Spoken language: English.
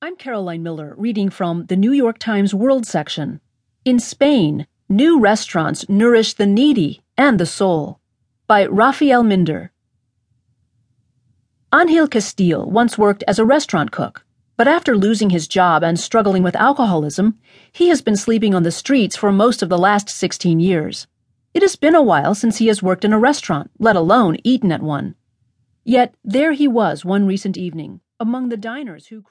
I'm Caroline Miller, reading from the New York Times World section. In Spain, new restaurants nourish the needy and the soul. By Raphael Minder. Angel Castile once worked as a restaurant cook, but after losing his job and struggling with alcoholism, he has been sleeping on the streets for most of the last 16 years. It has been a while since he has worked in a restaurant, let alone eaten at one. Yet there he was one recent evening, among the diners who